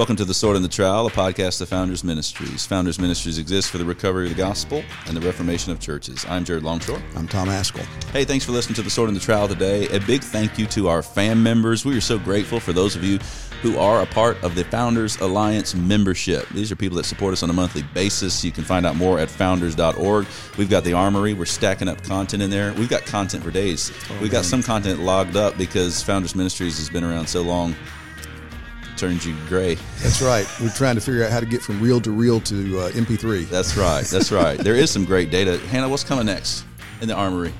Welcome to The Sword and the Trowel, a podcast of Founders Ministries. Founders Ministries exists for the recovery of the gospel and the reformation of churches. I'm Jared Longshore. I'm Tom Ascol. Hey, thanks for listening to The Sword and the Trowel today. A big thank you to our fam members. We are so grateful for those of you who are a part of the Founders Alliance membership. These are people that support us on a monthly basis. You can find out more at founders.org. We've got the armory. We're stacking up content in there. We've got content for days. Oh, We've got some content logged up because Founders Ministries has been around so long turns you gray. That's right. We're trying to figure out how to get from reel to reel to uh, MP3. That's right. That's right. there is some great data. Hannah, what's coming next in the armory?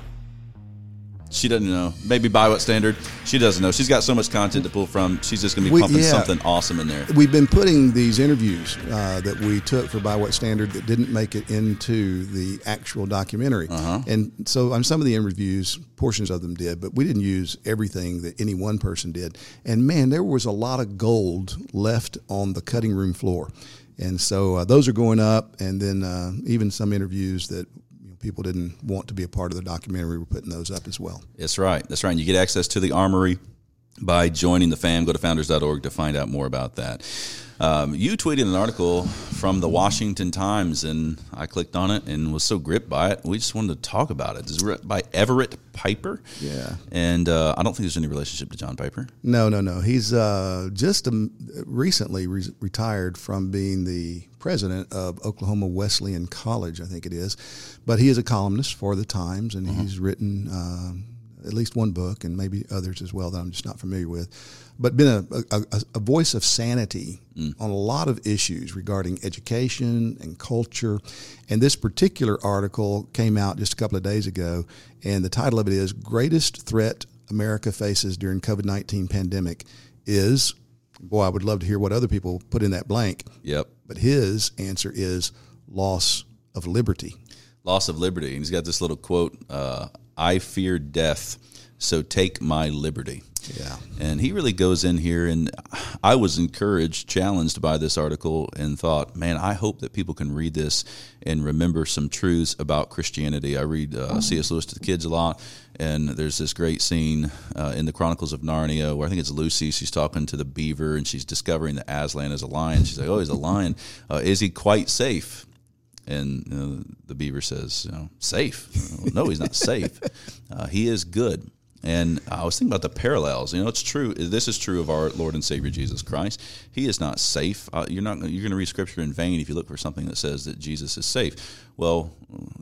She doesn't know. Maybe by what standard? She doesn't know. She's got so much content to pull from. She's just going to be we, pumping yeah, something awesome in there. We've been putting these interviews uh, that we took for by what standard that didn't make it into the actual documentary. Uh-huh. And so on some of the interviews, portions of them did, but we didn't use everything that any one person did. And man, there was a lot of gold left on the cutting room floor. And so uh, those are going up, and then uh, even some interviews that people didn't want to be a part of the documentary, we're putting those up as well. That's right. That's right. And you get access to the armory by joining the fam. Go to founders.org to find out more about that. Um, you tweeted an article from the Washington Times, and I clicked on it and was so gripped by it. We just wanted to talk about it. It's written by Everett Piper. Yeah. And uh, I don't think there's any relationship to John Piper. No, no, no. He's uh, just um, recently re- retired from being the president of Oklahoma Wesleyan College, I think it is. But he is a columnist for the Times, and uh-huh. he's written. Uh, at least one book, and maybe others as well that I'm just not familiar with but been a, a, a voice of sanity mm. on a lot of issues regarding education and culture. And this particular article came out just a couple of days ago, and the title of it is "Greatest Threat America Faces During COVID nineteen Pandemic is." Boy, I would love to hear what other people put in that blank. Yep. But his answer is loss of liberty. Loss of liberty. And he's got this little quote: uh, "I fear death." so take my liberty. Yeah. And he really goes in here, and I was encouraged, challenged by this article, and thought, man, I hope that people can read this and remember some truths about Christianity. I read uh, C.S. Lewis to the kids a lot, and there's this great scene uh, in the Chronicles of Narnia where I think it's Lucy. She's talking to the beaver, and she's discovering that Aslan is a lion. She's like, oh, he's a lion. Uh, is he quite safe? And you know, the beaver says, you know, safe. no, he's not safe. Uh, he is good. And I was thinking about the parallels. You know, it's true. This is true of our Lord and Savior Jesus Christ. He is not safe. Uh, you're not. You're going to read Scripture in vain if you look for something that says that Jesus is safe. Well,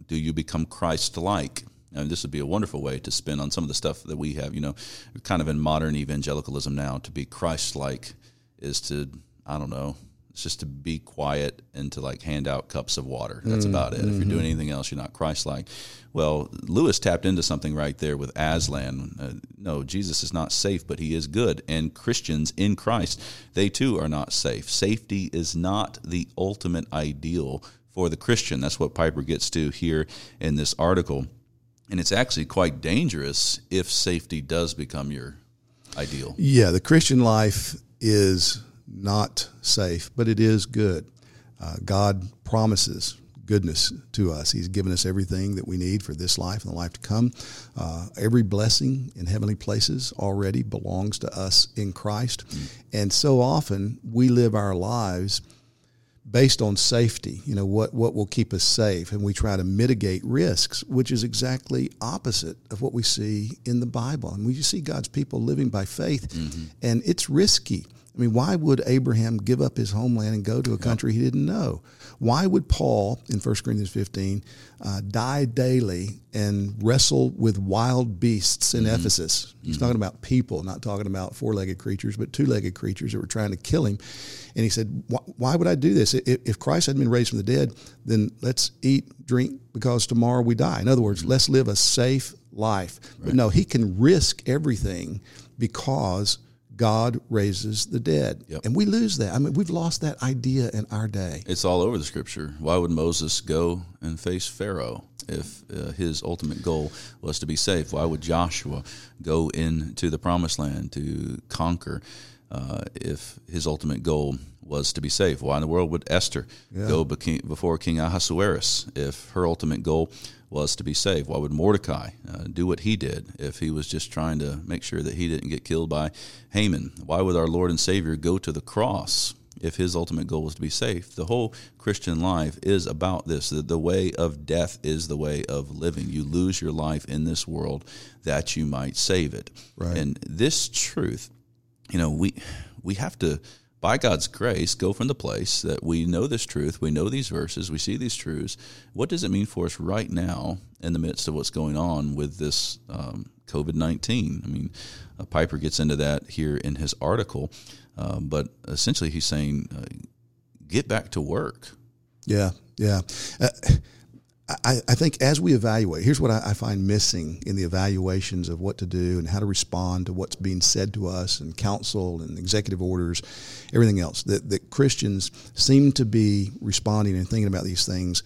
do you become Christ-like? And this would be a wonderful way to spin on some of the stuff that we have. You know, kind of in modern evangelicalism now, to be Christ-like is to I don't know it's just to be quiet and to like hand out cups of water. That's mm-hmm. about it. If you're doing mm-hmm. anything else, you're not Christ-like. Well, Lewis tapped into something right there with Aslan. Uh, no, Jesus is not safe, but he is good. And Christians in Christ, they too are not safe. Safety is not the ultimate ideal for the Christian. That's what Piper gets to here in this article. And it's actually quite dangerous if safety does become your ideal. Yeah, the Christian life is not safe, but it is good. Uh, God promises goodness to us. He's given us everything that we need for this life and the life to come. Uh, every blessing in heavenly places already belongs to us in Christ. Mm. And so often we live our lives based on safety, you know, what, what will keep us safe. And we try to mitigate risks, which is exactly opposite of what we see in the Bible. And we see God's people living by faith, mm-hmm. and it's risky. I mean, why would Abraham give up his homeland and go to a country he didn't know? Why would Paul in 1 Corinthians 15 uh, die daily and wrestle with wild beasts in mm-hmm. Ephesus? He's mm-hmm. talking about people, not talking about four legged creatures, but two legged creatures that were trying to kill him. And he said, Why would I do this? If Christ hadn't been raised from the dead, then let's eat, drink, because tomorrow we die. In other words, mm-hmm. let's live a safe life. Right. But no, he can risk everything because God raises the dead. Yep. And we lose that. I mean, we've lost that idea in our day. It's all over the scripture. Why would Moses go and face Pharaoh if uh, his ultimate goal was to be safe? Why would Joshua go into the promised land to conquer uh, if his ultimate goal was to be safe? Why in the world would Esther yeah. go before King Ahasuerus if her ultimate goal was to be saved. Why would Mordecai uh, do what he did if he was just trying to make sure that he didn't get killed by Haman? Why would our Lord and Savior go to the cross if his ultimate goal was to be safe. The whole Christian life is about this. The, the way of death is the way of living. You lose your life in this world that you might save it. Right. And this truth, you know, we we have to by God's grace, go from the place that we know this truth, we know these verses, we see these truths. What does it mean for us right now in the midst of what's going on with this um, COVID 19? I mean, uh, Piper gets into that here in his article, uh, but essentially he's saying, uh, get back to work. Yeah, yeah. Uh, I, I, think as we evaluate, here's what I, I, find missing in the evaluations of what to do and how to respond to what's being said to us and counsel and executive orders, everything else. That, that Christians seem to be responding and thinking about these things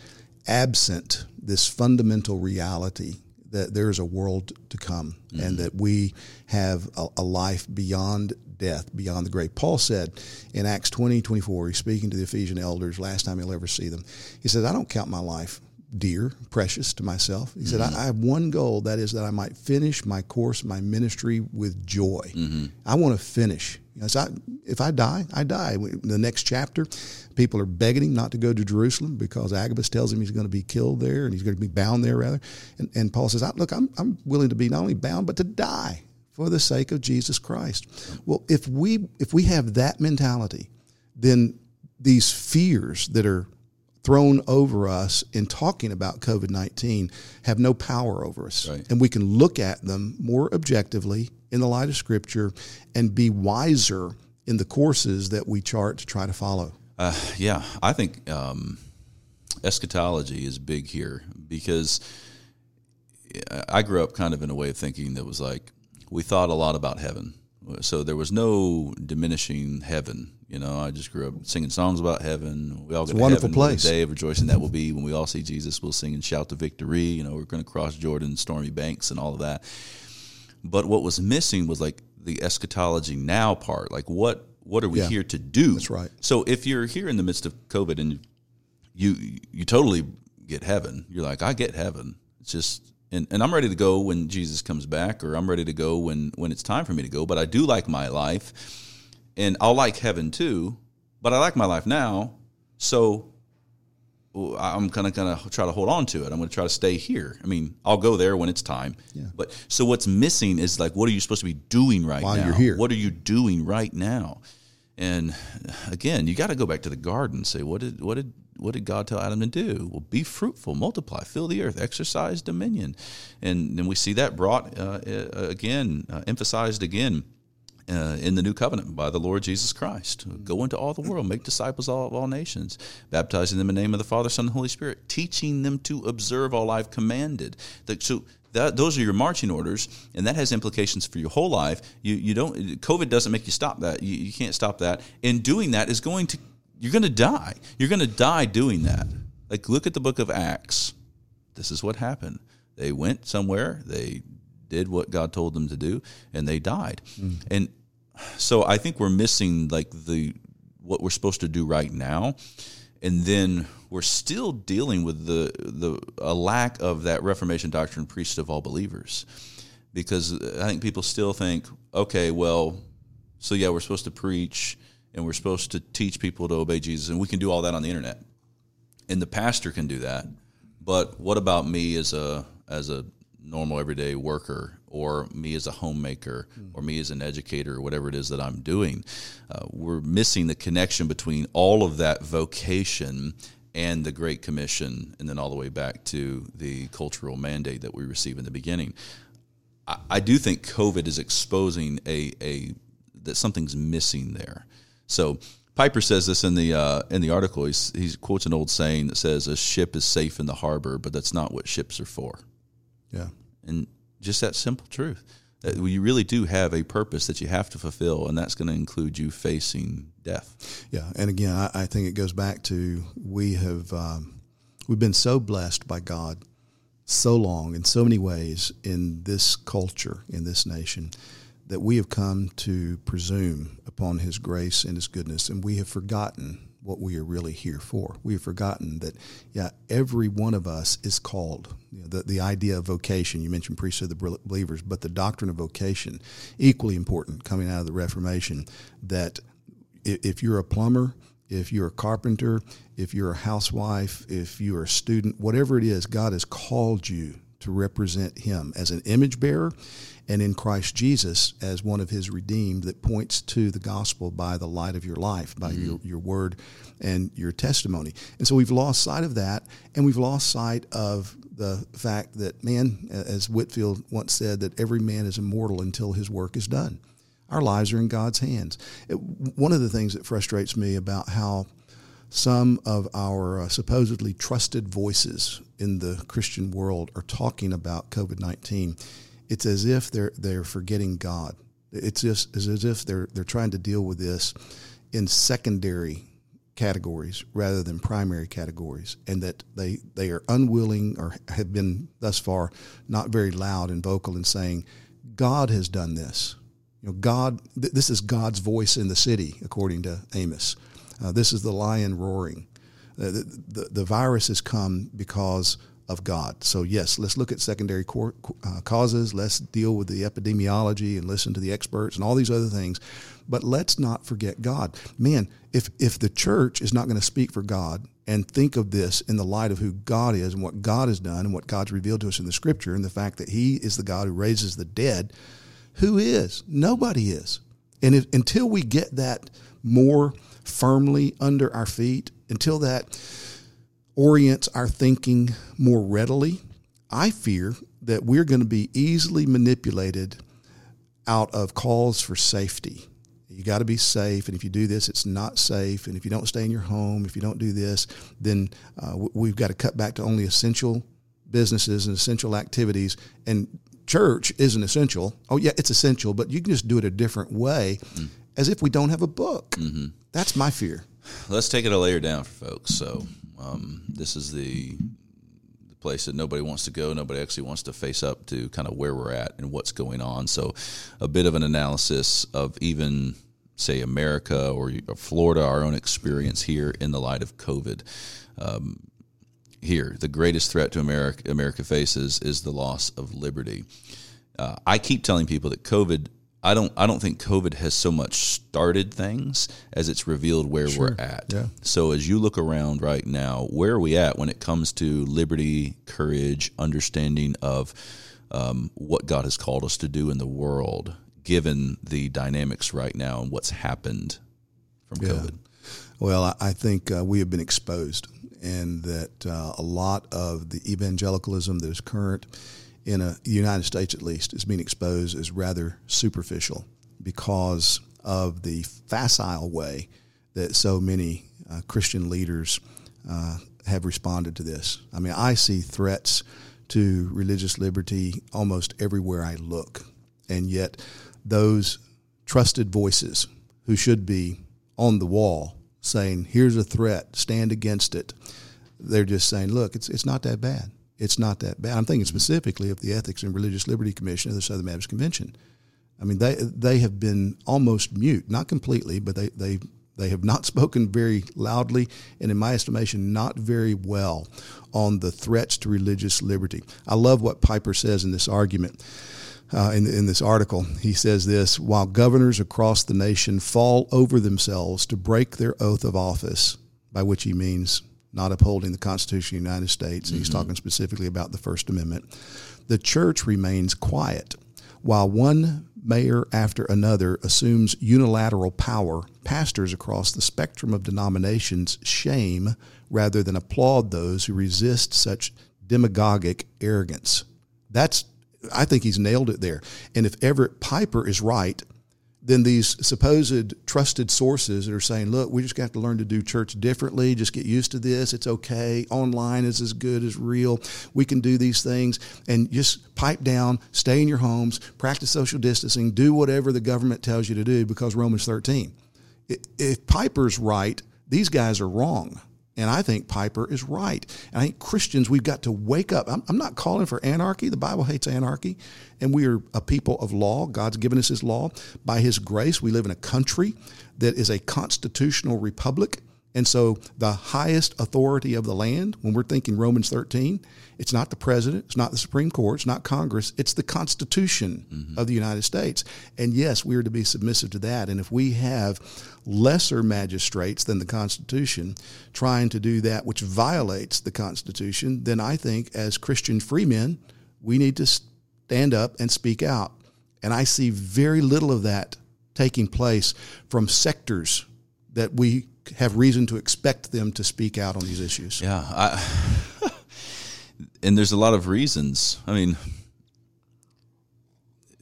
absent this fundamental reality that there is a world to come mm-hmm. and that we have a, a, life beyond death, beyond the grave. Paul said in Acts 20, 24, he's speaking to the Ephesian elders, last time he'll ever see them. He says, I don't count my life dear, precious to myself. He mm-hmm. said, I, I, have one goal, that is that I might finish my course, my ministry with joy. Mm-hmm. I want to finish. You know, so I, if I die, I die. In the next chapter, people are begging him not to go to Jerusalem because Agabus tells him he's going to be killed there and he's going to be bound there, rather. And, and Paul says, Look, I'm, I'm willing to be not only bound, but to die for the sake of Jesus Christ. Well, if we if we have that mentality, then these fears that are thrown over us in talking about COVID 19 have no power over us. Right. And we can look at them more objectively in the light of Scripture and be wiser in the courses that we chart to try to follow. Uh, yeah, I think um, eschatology is big here because I grew up kind of in a way of thinking that was like we thought a lot about heaven. So there was no diminishing heaven you know, I just grew up singing songs about heaven. We all get a wonderful place. Day of rejoicing that will be when we all see Jesus. We'll sing and shout the victory. You know, we're going to cross Jordan, stormy banks, and all of that. But what was missing was like the eschatology now part. Like, what what are we yeah, here to do? That's right. So if you're here in the midst of COVID and you you totally get heaven, you're like, I get heaven. It's just and, and I'm ready to go when Jesus comes back, or I'm ready to go when when it's time for me to go. But I do like my life and I'll like heaven too, but I like my life now, so I'm gonna kind of try to hold on to it. I'm gonna try to stay here. I mean, I'll go there when it's time. Yeah. But so what's missing is like, what are you supposed to be doing right While now? You're here. What are you doing right now? And again, you got to go back to the garden. Say, what did what did what did God tell Adam to do? Well, be fruitful, multiply, fill the earth, exercise dominion, and then we see that brought uh, uh again, uh, emphasized again uh, in the new covenant by the Lord Jesus Christ. Go into all the world, make disciples of all, of all nations, baptizing them in the name of the Father, Son, and Holy Spirit, teaching them to observe all I've commanded. So that, those are your marching orders, and that has implications for your whole life. You, you don't. COVID doesn't make you stop that. You, you can't stop that. And doing that is going to. You're going to die. You're going to die doing that. Like look at the book of Acts. This is what happened. They went somewhere. They did what God told them to do, and they died. Mm. And so I think we're missing like the what we're supposed to do right now, and then we're still dealing with the the a lack of that Reformation doctrine, priest of all believers, because I think people still think, okay, well, so yeah, we're supposed to preach and we're supposed to teach people to obey Jesus, and we can do all that on the internet, and the pastor can do that. But what about me as a as a normal everyday worker or me as a homemaker mm. or me as an educator or whatever it is that I'm doing. Uh, we're missing the connection between all of that vocation and the Great Commission, and then all the way back to the cultural mandate that we receive in the beginning. I, I do think COVID is exposing a, a that something's missing there. So Piper says this in the uh, in the article. He's, he quotes an old saying that says, "A ship is safe in the harbor, but that's not what ships are for." Yeah. And just that simple truth that you really do have a purpose that you have to fulfill, and that's going to include you facing death. Yeah, and again, I, I think it goes back to we have um, we've been so blessed by God so long in so many ways in this culture in this nation that we have come to presume upon His grace and His goodness, and we have forgotten what we are really here for. We have forgotten that, yeah, every one of us is called. You know, the, the idea of vocation, you mentioned priesthood of the believers, but the doctrine of vocation, equally important coming out of the Reformation, that if you're a plumber, if you're a carpenter, if you're a housewife, if you're a student, whatever it is, God has called you to represent Him as an image bearer and in Christ Jesus as one of His redeemed that points to the gospel by the light of your life, by mm-hmm. your, your word and your testimony. And so we've lost sight of that, and we've lost sight of the fact that, man, as Whitefield once said, that every man is immortal until his work is done. Our lives are in God's hands. It, one of the things that frustrates me about how some of our uh, supposedly trusted voices in the Christian world are talking about COVID 19, it's as if they're, they're forgetting God. It's just as if they're, they're trying to deal with this in secondary categories rather than primary categories, and that they, they are unwilling or have been thus far not very loud and vocal in saying, God has done this. You know, God, th- this is God's voice in the city, according to Amos. Uh, this is the lion roaring. Uh, the, the, the, virus has come because of God. So, yes, let's look at secondary cor- uh, causes. Let's deal with the epidemiology and listen to the experts and all these other things. But let's not forget God. Man, if, if the church is not going to speak for God and think of this in the light of who God is and what God has done and what God's revealed to us in the scripture and the fact that He is the God who raises the dead, who is? Nobody is. And if, until we get that more firmly under our feet, until that orients our thinking more readily, I fear that we're going to be easily manipulated out of calls for safety. You got to be safe, and if you do this, it's not safe. And if you don't stay in your home, if you don't do this, then uh, we've got to cut back to only essential businesses and essential activities. And church isn't essential. Oh, yeah, it's essential, but you can just do it a different way, mm. as if we don't have a book. Mm-hmm. That's my fear. Let's take it a layer down for folks. So um, this is the the place that nobody wants to go. Nobody actually wants to face up to kind of where we're at and what's going on. So a bit of an analysis of even say America or Florida, our own experience here in the light of COVID. Um, here, the greatest threat to America America faces is the loss of liberty. Uh, I keep telling people that COVID I don't I don't think COVID has so much started things as it's revealed where sure. we're at. Yeah. So as you look around right now, where are we at when it comes to liberty, courage, understanding of um, what God has called us to do in the world, given the dynamics right now and what's happened from yeah. COVID? Well, I think uh, we have been exposed, and that uh, a lot of the evangelicalism that is current in a, the United States, at least, is being exposed as rather superficial because of the facile way that so many uh, Christian leaders uh, have responded to this. I mean, I see threats to religious liberty almost everywhere I look, and yet those trusted voices who should be on the wall saying, "Here's a threat, stand against it," they're just saying, "Look, it's it's not that bad." It's not that bad. I'm thinking specifically of the Ethics and Religious Liberty Commission of the Southern Baptist Convention. I mean, they they have been almost mute, not completely, but they they they have not spoken very loudly, and in my estimation, not very well on the threats to religious liberty. I love what Piper says in this argument. Uh, in, in this article, he says this while governors across the nation fall over themselves to break their oath of office, by which he means not upholding the Constitution of the United States. Mm-hmm. He's talking specifically about the First Amendment. The church remains quiet. While one mayor after another assumes unilateral power, pastors across the spectrum of denominations shame rather than applaud those who resist such demagogic arrogance. That's I think he's nailed it there. And if Everett Piper is right, then these supposed trusted sources that are saying, look, we just got to learn to do church differently, just get used to this. It's okay. Online is as good as real. We can do these things and just pipe down, stay in your homes, practice social distancing, do whatever the government tells you to do because Romans 13. If Piper's right, these guys are wrong. And I think Piper is right. And I think Christians, we've got to wake up. I'm, I'm, not calling for anarchy. The Bible hates anarchy. And we are a people of law. God's given us His law. By His grace, we live in a country that is a constitutional republic. And so the highest authority of the land, when we're thinking Romans 13, it's not the president, it's not the Supreme Court, it's not Congress, it's the Constitution mm-hmm. of the United States. And yes, we are to be submissive to that. And if we have lesser magistrates than the Constitution trying to do that which violates the Constitution, then I think as Christian freemen, we need to stand up and speak out. And I see very little of that taking place from sectors that we have reason to expect them to speak out on these issues. Yeah. I, and there's a lot of reasons. I mean,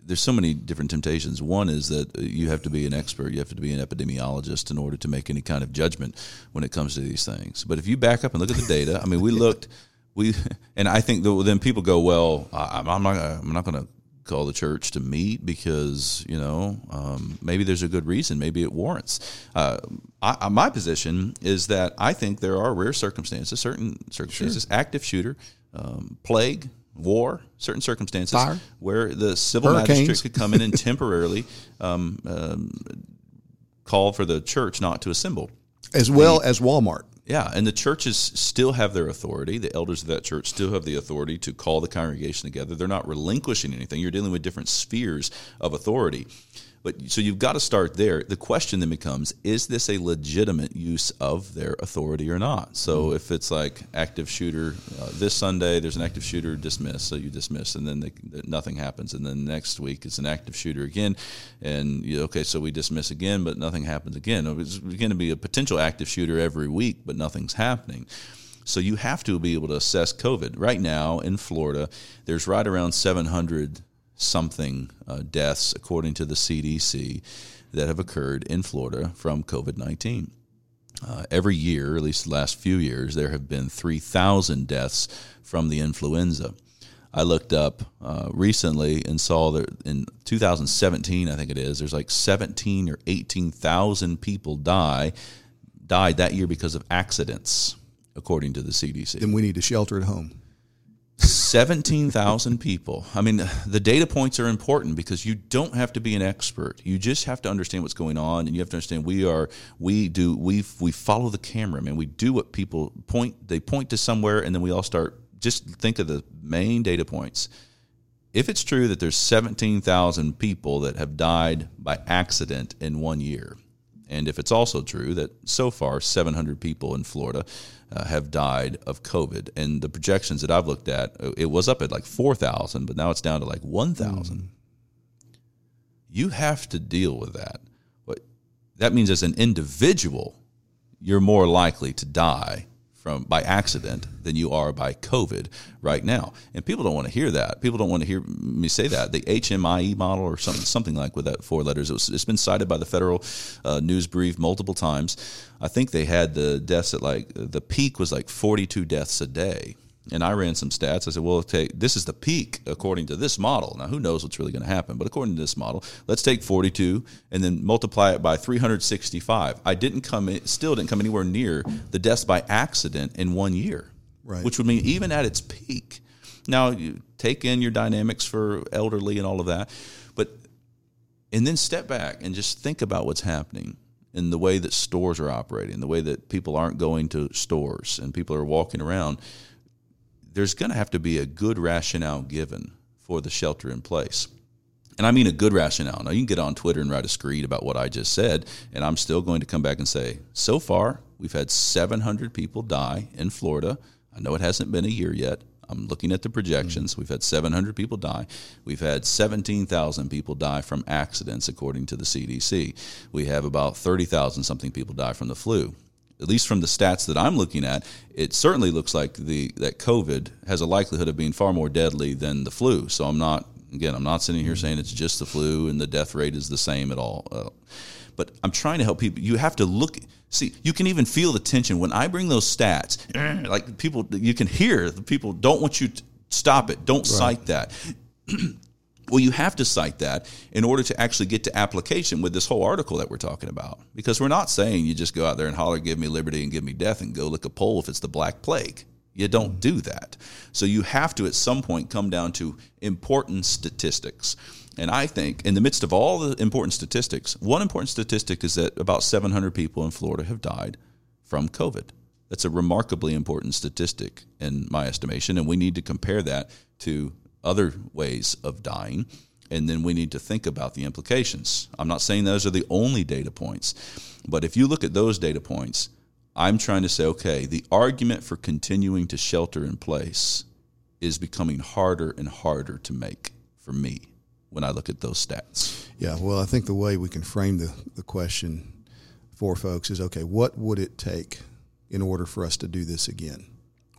there's so many different temptations. One is that you have to be an expert, you have to be an epidemiologist in order to make any kind of judgment when it comes to these things. But if you back up and look at the data, I mean, we looked, we, and I think that, then people go, well, I'm not, I'm not going to call the church to meet because you know um, maybe there's a good reason maybe it warrants uh, I, my position is that i think there are rare circumstances certain circumstances sure. active shooter um, plague war certain circumstances Fire. where the civil Hurricanes. magistrate could come in and temporarily um, um, call for the church not to assemble as well the, as walmart yeah, and the churches still have their authority. The elders of that church still have the authority to call the congregation together. They're not relinquishing anything. You're dealing with different spheres of authority. But so you've got to start there. The question then becomes: Is this a legitimate use of their authority or not? So mm-hmm. if it's like active shooter uh, this Sunday, there's an active shooter dismissed, so you dismiss, and then they, nothing happens, and then next week it's an active shooter again, and you okay, so we dismiss again, but nothing happens again. It's going to be a potential active shooter every week, but nothing's happening. So you have to be able to assess COVID. Right now in Florida, there's right around 700 something uh, deaths, according to the CDC, that have occurred in Florida from COVID 19. Uh, every year, at least the last few years, there have been 3,000 deaths from the influenza. I looked up uh, recently and saw that in 2017, I think it is, there's like 17 or 18,000 people die died that year because of accidents, according to the CDC. Then we need to shelter at home. 17,000 people. I mean, the data points are important because you don't have to be an expert. You just have to understand what's going on and you have to understand we are we do we we follow the camera, man. We do what people point they point to somewhere and then we all start just think of the main data points. If it's true that there's 17,000 people that have died by accident in one year, and if it's also true that so far 700 people in Florida uh, have died of COVID, and the projections that I've looked at, uh, it was up at like 4,000, but now it's down to like 1,000. Mm. You have to deal with that. But that means as an individual, you're more likely to die from by accident than you are by COVID right now. And people don't want to hear that. People don't want to hear me say that. The HMIE model or something something like with that four letters. It was, it's been cited by the Federal uh, News Brief multiple times. I think they had the deaths at like the peak was like 42 deaths a day and I ran some stats. I said, well, take, this is the peak according to this model. Now, who knows what's really going to happen? But according to this model, let's take 42 and then multiply it by 365. I didn't come, in, still didn't come anywhere near the deaths by accident in one year, right. which would mean even at its peak. Now, you take in your dynamics for elderly and all of that, but and then step back and just think about what's happening in the way that stores are operating, the way that people aren't going to stores and people are walking around there's going to have to be a good rationale given for the shelter in place. And I mean a good rationale. Now, you can get on Twitter and write a screed about what I just said, and I'm still going to come back and say, so far, we've had 700 people die in Florida. I know it hasn't been a year yet. I'm looking at the projections. Mm-hmm. We've had 700 people die. We've had 17,000 people die from accidents, according to the CDC. We have about 30,000 something people die from the flu at least from the stats that I'm looking at, it certainly looks like the that COVID has a likelihood of being far more deadly than the flu. So I'm not again, I'm not sitting here saying it's just the flu and the death rate is the same at all. Uh, but I'm trying to help people. You have to look. See, you can even feel the tension when I bring those stats. Like people, you can hear the people don't want you to stop it. Don't right. cite that. Well, you have to cite that in order to actually get to application with this whole article that we're talking about. Because we're not saying you just go out there and holler, give me liberty and give me death and go lick a pole if it's the Black Plague. You don't do that. So you have to at some point come down to important statistics. And I think in the midst of all the important statistics, one important statistic is that about 700 people in Florida have died from COVID. That's a remarkably important statistic in my estimation, and we need to compare that to other ways of dying, and then we need to think about the implications. I'm not saying those are the only data points, but if you look at those data points, I'm trying to say, okay, the argument for continuing to shelter in place is becoming harder and harder to make for me when I look at those stats. Yeah, well, I think the way we can frame the, the question for folks is okay, what would it take in order for us to do this again?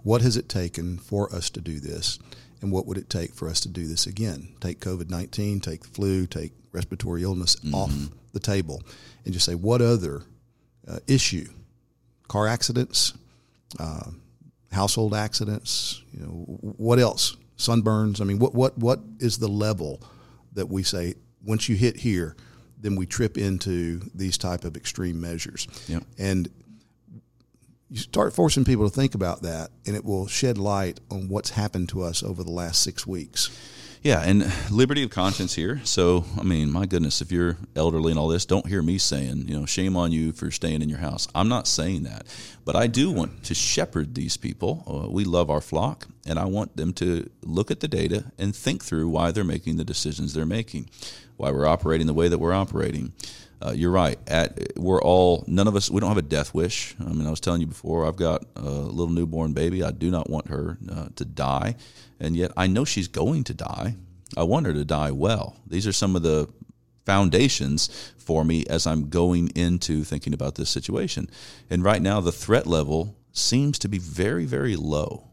What has it taken for us to do this? And what would it take for us to do this again? Take COVID 19, take the flu, take respiratory illness mm-hmm. off the table, and just say, what other uh, issue? Car accidents, uh, household accidents, you know, what else? Sunburns. I mean, what, what, what is the level that we say once you hit here, then we trip into these type of extreme measures. Yep. And you start forcing people to think about that, and it will shed light on what's happened to us over the last six weeks. Yeah, and liberty of conscience here. So, I mean, my goodness, if you're elderly and all this, don't hear me saying, you know, shame on you for staying in your house. I'm not saying that. But I do want to shepherd these people. Uh, we love our flock, and I want them to look at the data and think through why they're making the decisions they're making, why we're operating the way that we're operating. Uh, you're right. At we're all none of us. We don't have a death wish. I mean, I was telling you before. I've got a little newborn baby. I do not want her uh, to die, and yet I know she's going to die. I want her to die well. These are some of the foundations for me as I'm going into thinking about this situation. And right now, the threat level seems to be very, very low.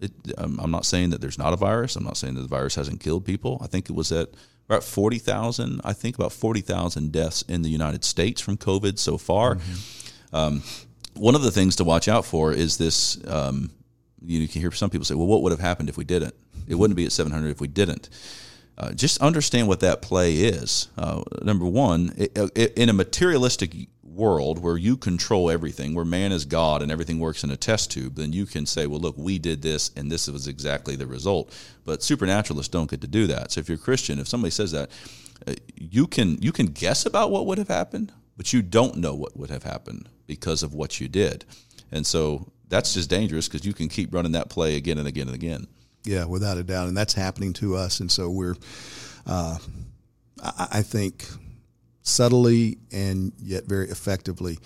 It, I'm not saying that there's not a virus. I'm not saying that the virus hasn't killed people. I think it was at about 40,000, I think about 40,000 deaths in the United States from COVID so far. Mm-hmm. Um, one of the things to watch out for is this. Um, you can hear some people say, well, what would have happened if we didn't? It wouldn't be at 700 if we didn't. Uh, just understand what that play is. Uh, number one, it, it, in a materialistic world where you control everything, where man is God and everything works in a test tube, then you can say, well, look, we did this and this was exactly the result. But supernaturalists don't get to do that. So if you're a Christian, if somebody says that, uh, you can you can guess about what would have happened, but you don't know what would have happened because of what you did. And so that's just dangerous because you can keep running that play again and again and again. Yeah, without a doubt, and that's happening to us. And so we're, uh, I, I think, subtly and yet very effectively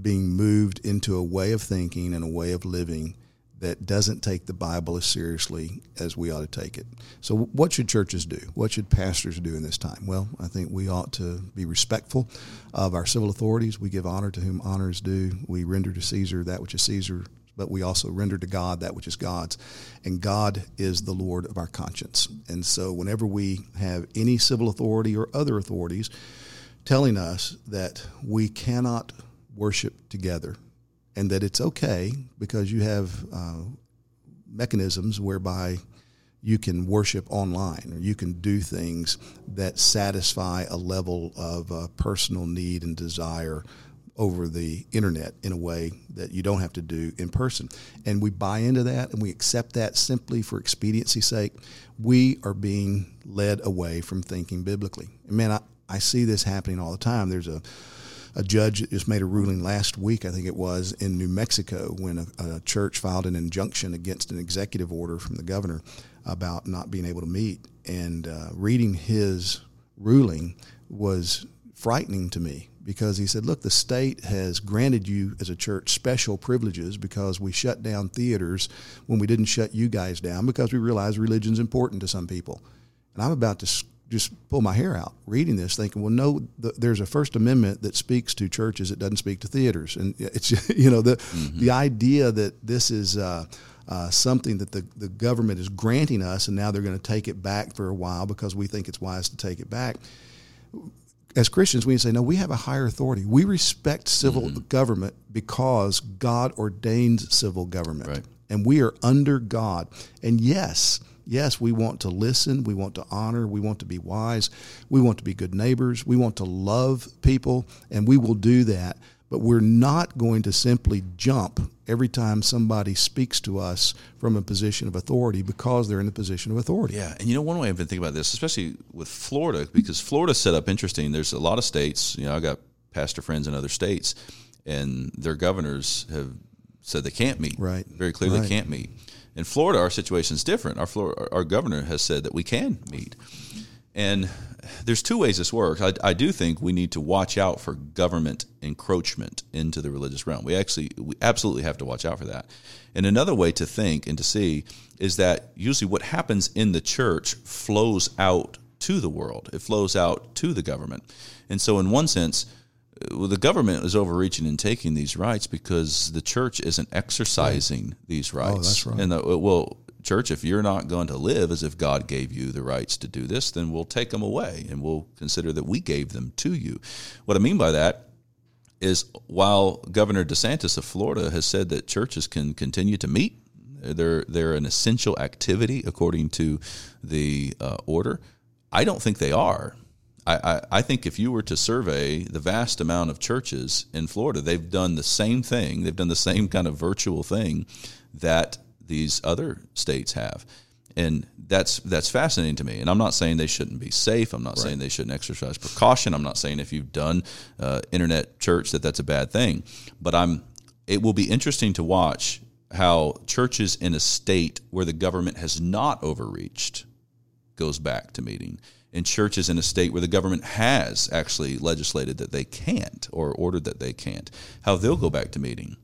being moved into a way of thinking and a way of living that doesn't take the Bible as seriously as we ought to take it. So, what should churches do? What should pastors do in this time? Well, I think we ought to be respectful of our civil authorities. We give honor to whom honor is due. We render to Caesar that which is Caesar, but we also render to God that which is God's. And God is the Lord of our conscience. And so, whenever we have any civil authority or other authorities, telling us that we cannot worship together and that it's okay because you have uh, mechanisms whereby you can worship online or you can do things that satisfy a level of uh, personal need and desire over the internet in a way that you don't have to do in person. And we buy into that and we accept that simply for expediency's sake. We are being led away from thinking biblically. And man, I, I see this happening all the time. There's a a judge just made a ruling last week, I think it was, in New Mexico when a, a, church filed an injunction against an executive order from the governor about not being able to meet. And uh, reading his ruling was frightening to me because he said, Look, the state has granted you as a church special privileges because we shut down theaters when we didn't shut you guys down because we realize religion's important to some people. And I'm about to just pull my hair out reading this, thinking, well, no, the, there's a First Amendment that speaks to churches; it doesn't speak to theaters. And it's you know the mm-hmm. the idea that this is uh, uh, something that the the government is granting us, and now they're going to take it back for a while because we think it's wise to take it back. As Christians, we say, no, we have a higher authority. We respect civil mm-hmm. government because God ordains civil government. Right. And we are under God. And yes, Yes, we want to listen. We want to honor. We want to be wise. We want to be good neighbors. We want to love people, and we will do that. But we're not going to simply jump every time somebody speaks to us from a position of authority because they're in a position of authority. Yeah, and you know one way I've been thinking about this, especially with Florida, because Florida's set up interesting. There's a lot of states. You know, I got pastor friends in other states, and their governors have said they can't meet. Right. Very clearly, Right. they can't meet. In Florida, our situation is different. Our Florida, our governor has said that we can meet, and there's two ways this works. I, I do think we need to watch out for government encroachment into the religious realm. We actually, we absolutely have to watch out for that. And another way to think and to see is that usually what happens in the church flows out to the world. It flows out to the government, and so in one sense, uh, well, the government is overreaching and taking these rights because the church isn't exercising these rights. Oh, that's right. And the, well, church, if you're not going to live as if God gave you the rights to do this, then we'll take them away and we'll consider that we gave them to you. What I mean by that is while Governor DeSantis of Florida has said that churches can continue to meet, they're they're an essential activity according to the uh, order. I don't think they are. I, I, I think if you were to survey the vast amount of churches in Florida, they've done the same thing. They've done the same kind of virtual thing that these other states have. And that's that's fascinating to me. And I'm not saying they shouldn't be safe. I'm not saying they shouldn't exercise precaution. I'm not saying if you've done uh, internet church that that's a bad thing. But I'm. It will be interesting to watch how churches in a state where the government has not overreached goes back to meeting. And churches in a state where the government has actually legislated that they can't or ordered that they can't, how they'll go back to meeting.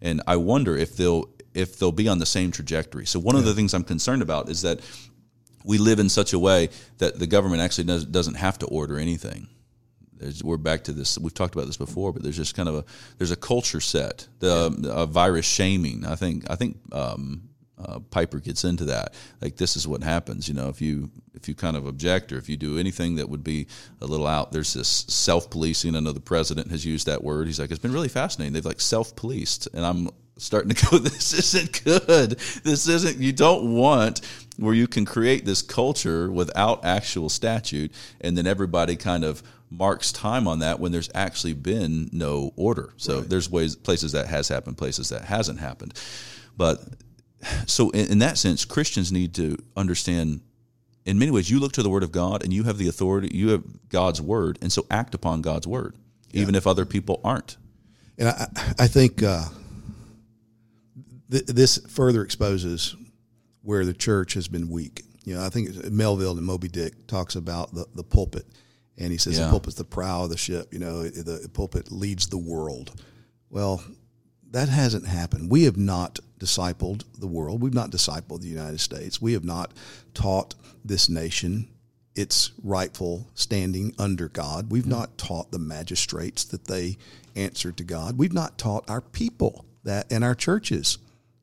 And I wonder if they'll if they'll be on the same trajectory. So one of the things I'm concerned about is that we live in such a way that the government actually does, doesn't have to order anything. There's, we're back to this. We've talked about this before, but there's just kind of a there's a culture set, the uh, virus shaming. I think I think um, uh, Piper gets into that. Like this is what happens. You know, if you if you kind of object or if you do anything that would be a little out, there's this self policing. I know the president has used that word. He's like, it's been really fascinating. They've like self policed, and I'm starting to go. This isn't good. This isn't. You don't want where you can create this culture without actual statute, and then everybody kind of marks time on that when there's actually been no order. So there's ways places that has happened, places that hasn't happened, but so in, in that sense, Christians need to understand. In many ways, you look to the Word of God, and you have the authority. You have God's Word, and so act upon God's Word, even if other people aren't. And I, I think uh, th- this further exposes where the church has been weak. You know, I think Melville and Moby Dick talks about the, the pulpit, and he says Yeah. the pulpit's the prow of the ship. You know, the pulpit leads the world. Well, that hasn't happened. We have not discipled the world. We've not discipled the United States. We have not taught this nation its rightful standing under God. We've not taught the magistrates that they answer to God. We've not taught our people that in our churches.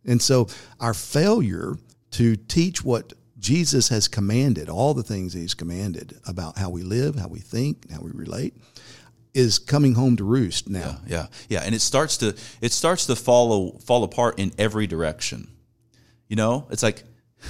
And so our failure to teach what Jesus has commanded, all the things he's commanded about how we live, how we think, how we relate, is coming home to roost now. Yeah, yeah, yeah. and it starts to it starts to follow fall apart in every direction. You know, it's like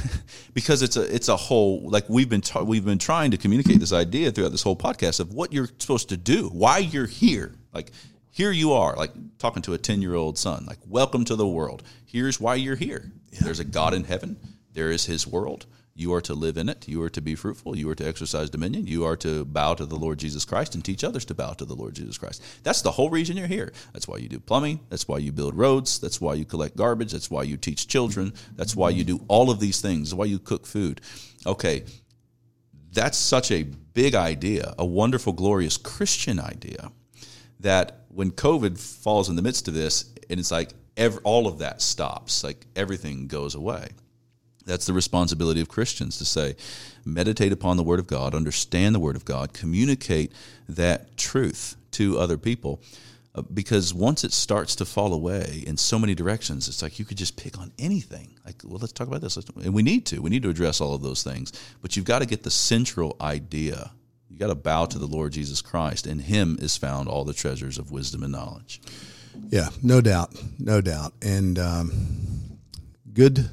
because it's a it's a whole like we've been ta- we've been trying to communicate this idea throughout this whole podcast of what you're supposed to do, why you're here. Like here you are, like talking to a 10-year-old son, like welcome to the world. Here's why you're here. There's a God in heaven. There is his world. You are to live in it. You are to be fruitful. You are to exercise dominion. You are to bow to the Lord Jesus Christ and teach others to bow to the Lord Jesus Christ. That's the whole reason you're here. That's why you do plumbing. That's why you build roads. That's why you collect garbage. That's why you teach children. That's why you do all of these things. That's why you cook food. Okay, that's such a big idea, a wonderful, glorious Christian idea that when COVID falls in the midst of this, and it's like ev all of that stops, like everything goes away. That's the responsibility of Christians to say, meditate upon the Word of God, understand the Word of God, communicate that truth to other people. Uh, because once it starts to fall away in so many directions, it's like you could just pick on anything. Like, well, let's talk about this. And we need to. We need to address all of those things. But you've got to get the central idea. You got to bow to the Lord Jesus Christ. In Him is found all the treasures of wisdom and knowledge. Yeah, no doubt, no doubt. And um, good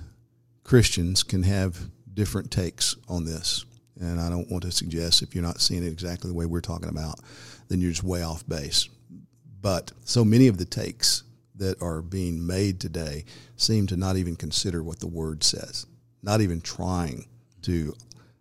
Christians can have different takes on this. And I don't want to suggest if you're not seeing it exactly the way we're talking about, then you're just way off base. But so many of the takes that are being made today seem to not even consider what the word says, not even trying to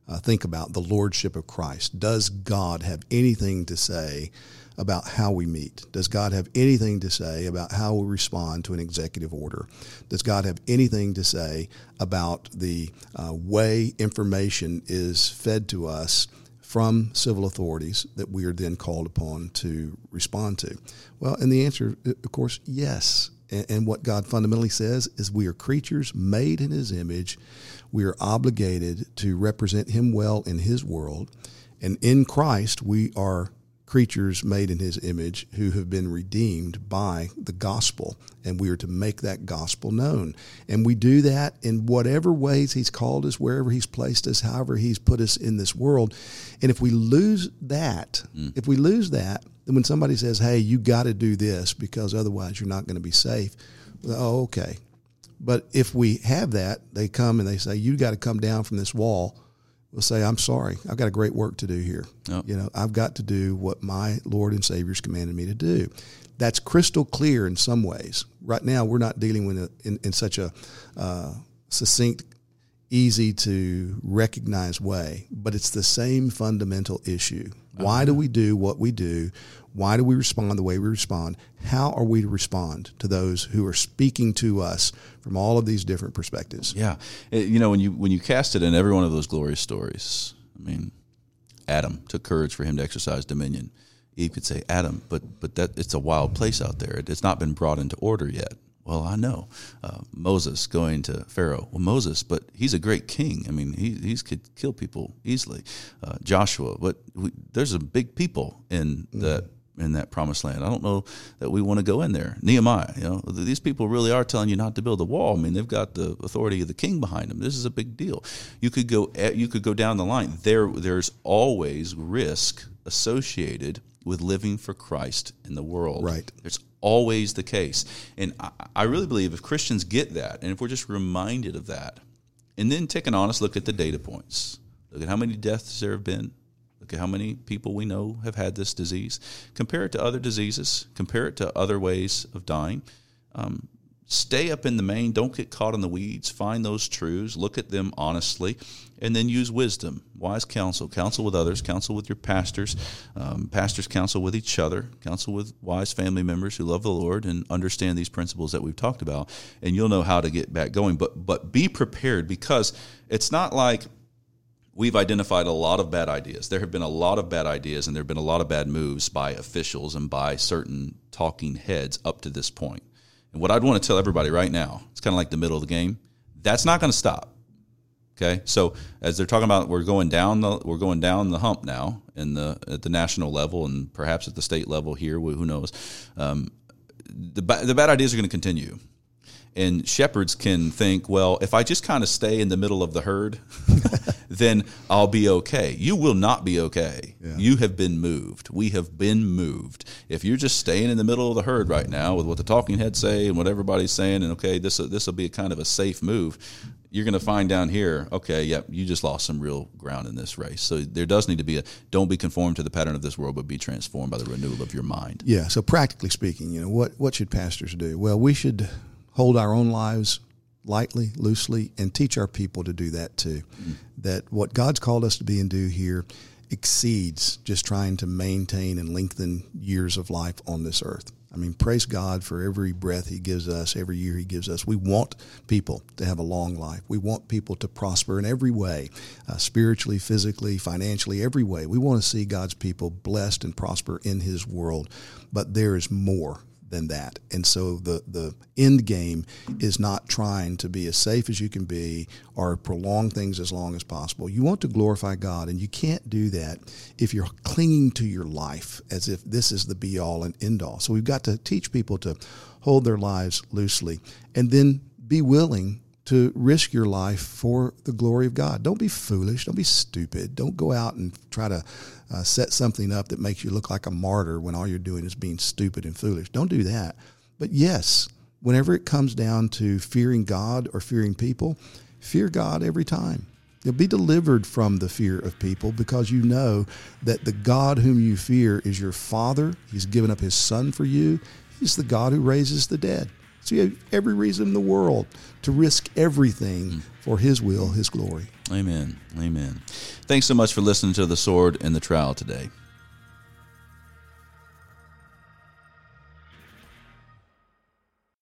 uh, think about the lordship of Christ. Does God have anything to say about how we meet? Does God have anything to say about how we respond to an executive order? Does God have anything to say about the uh, way information is fed to us? From civil authorities that we are then called upon to respond to? Well, and the answer, of course, yes. And, and what God fundamentally says is we are creatures made in His image. We are obligated to represent Him well in His world. And in Christ, we are creatures made in his image who have been redeemed by the gospel and we are to make that gospel known and we do that in whatever ways he's called us wherever he's placed us however he's put us in this world and if we lose that mm. if we lose that then when somebody says hey you got to do this because otherwise you're not going to be safe oh okay but if we have that they come and they say you got to come down from this wall We'll say, I'm sorry, I've got a great work to do here. Yep. You know, I've got to do what my Lord and Savior's commanded me to do. That's crystal clear in some ways. Right now, we're not dealing with it in, in such a uh, succinct, easy to recognize way, but it's the same fundamental issue. Why do we do what we do? Why do we respond the way we respond? How are we to respond to those who are speaking to us from all of these different perspectives? Yeah, you know when you when you cast it in every one of those glorious stories, I mean, Adam took courage for him to exercise dominion. Eve could say, Adam, but but that it's a wild place out there. It's not been brought into order yet. Well, I know uh, Moses going to Pharaoh. Well, Moses, but he's a great king. I mean, he he's could kill people easily. Uh, Joshua, but we, there's a big people in mm-hmm. In that promised land. I don't know that we want to go in there. Nehemiah, you know, these people really are telling you not to build a wall. I mean, they've got the authority of the king behind them. This is a big deal. You could go eh, you could go down the line. There there's always risk associated with living for Christ in the world. Right. There's always the case. And I, I really believe if Christians get that and if we're just reminded of that, and then take an honest look at the data points. Look at how many deaths there have been How many people we know have had this disease. Compare it to other diseases. Compare it to other ways of dying. Um, stay up in the main. Don't get caught in the weeds. Find those truths. Look at them honestly, and then use wisdom, wise counsel. Counsel with others. Counsel with your pastors. Um, pastors counsel with each other. Counsel with wise family members who love the Lord and understand these principles that we've talked about. And you'll know how to get back going. But but be prepared because it's not like we've identified a lot of bad ideas. There have been a lot of bad ideas, and there have been a lot of bad moves by officials and by certain talking heads up to this point. And what I'd want to tell everybody right now, it's kind of like the middle of the game. That's not going to stop. Okay, so as they're talking about, we're going down the we're going down the hump now in the at the national level and perhaps at the state level here. Who knows? Um, the the bad ideas are going to continue. And shepherds can think, well, if I just kind of stay in the middle of the herd, then I'll be okay. You will not be okay. Yeah. You have been moved. We have been moved. If you're just staying in the middle of the herd right now with what the talking heads say and what everybody's saying, and okay, this this will be a kind of a safe move, you're going to find down here, okay, yep, you just lost some real ground in this race. So there does need to be a don't be conformed to the pattern of this world, but be transformed by the renewal of your mind. Yeah. So practically speaking, you know, what what should pastors do? Well, we should hold our own lives lightly, loosely, and teach our people to do that too. Mm. That what God's called us to be and do here exceeds just trying to maintain and lengthen years of life on this earth. I mean, praise God for every breath He gives us, every year He gives us. We want people to have a long life. We want people to prosper in every way uh, spiritually, physically, financially, every way. We want to see God's people blessed and prosper in His world. But there is more than that. And so the, the end game is not trying to be as safe as you can be or prolong things as long as possible. You want to glorify God, and you can't do that if you're clinging to your life as if this is the be all and end all. So we've got to teach people to hold their lives loosely and then be willing to risk your life for the glory of God. Don't be foolish. Don't be stupid. Don't go out and try to uh, set something up that makes you look like a martyr when all you're doing is being stupid and foolish. Don't do that. But yes, whenever it comes down to fearing God or fearing people, fear God every time. You'll be delivered from the fear of people because you know that the God whom you fear is your Father. He's given up His Son for you. He's the God who raises the dead. So you have every reason in the world to risk everything hmm. for His will, His glory. Amen. Amen. Thanks so much for listening to The Sword and the Trowel today.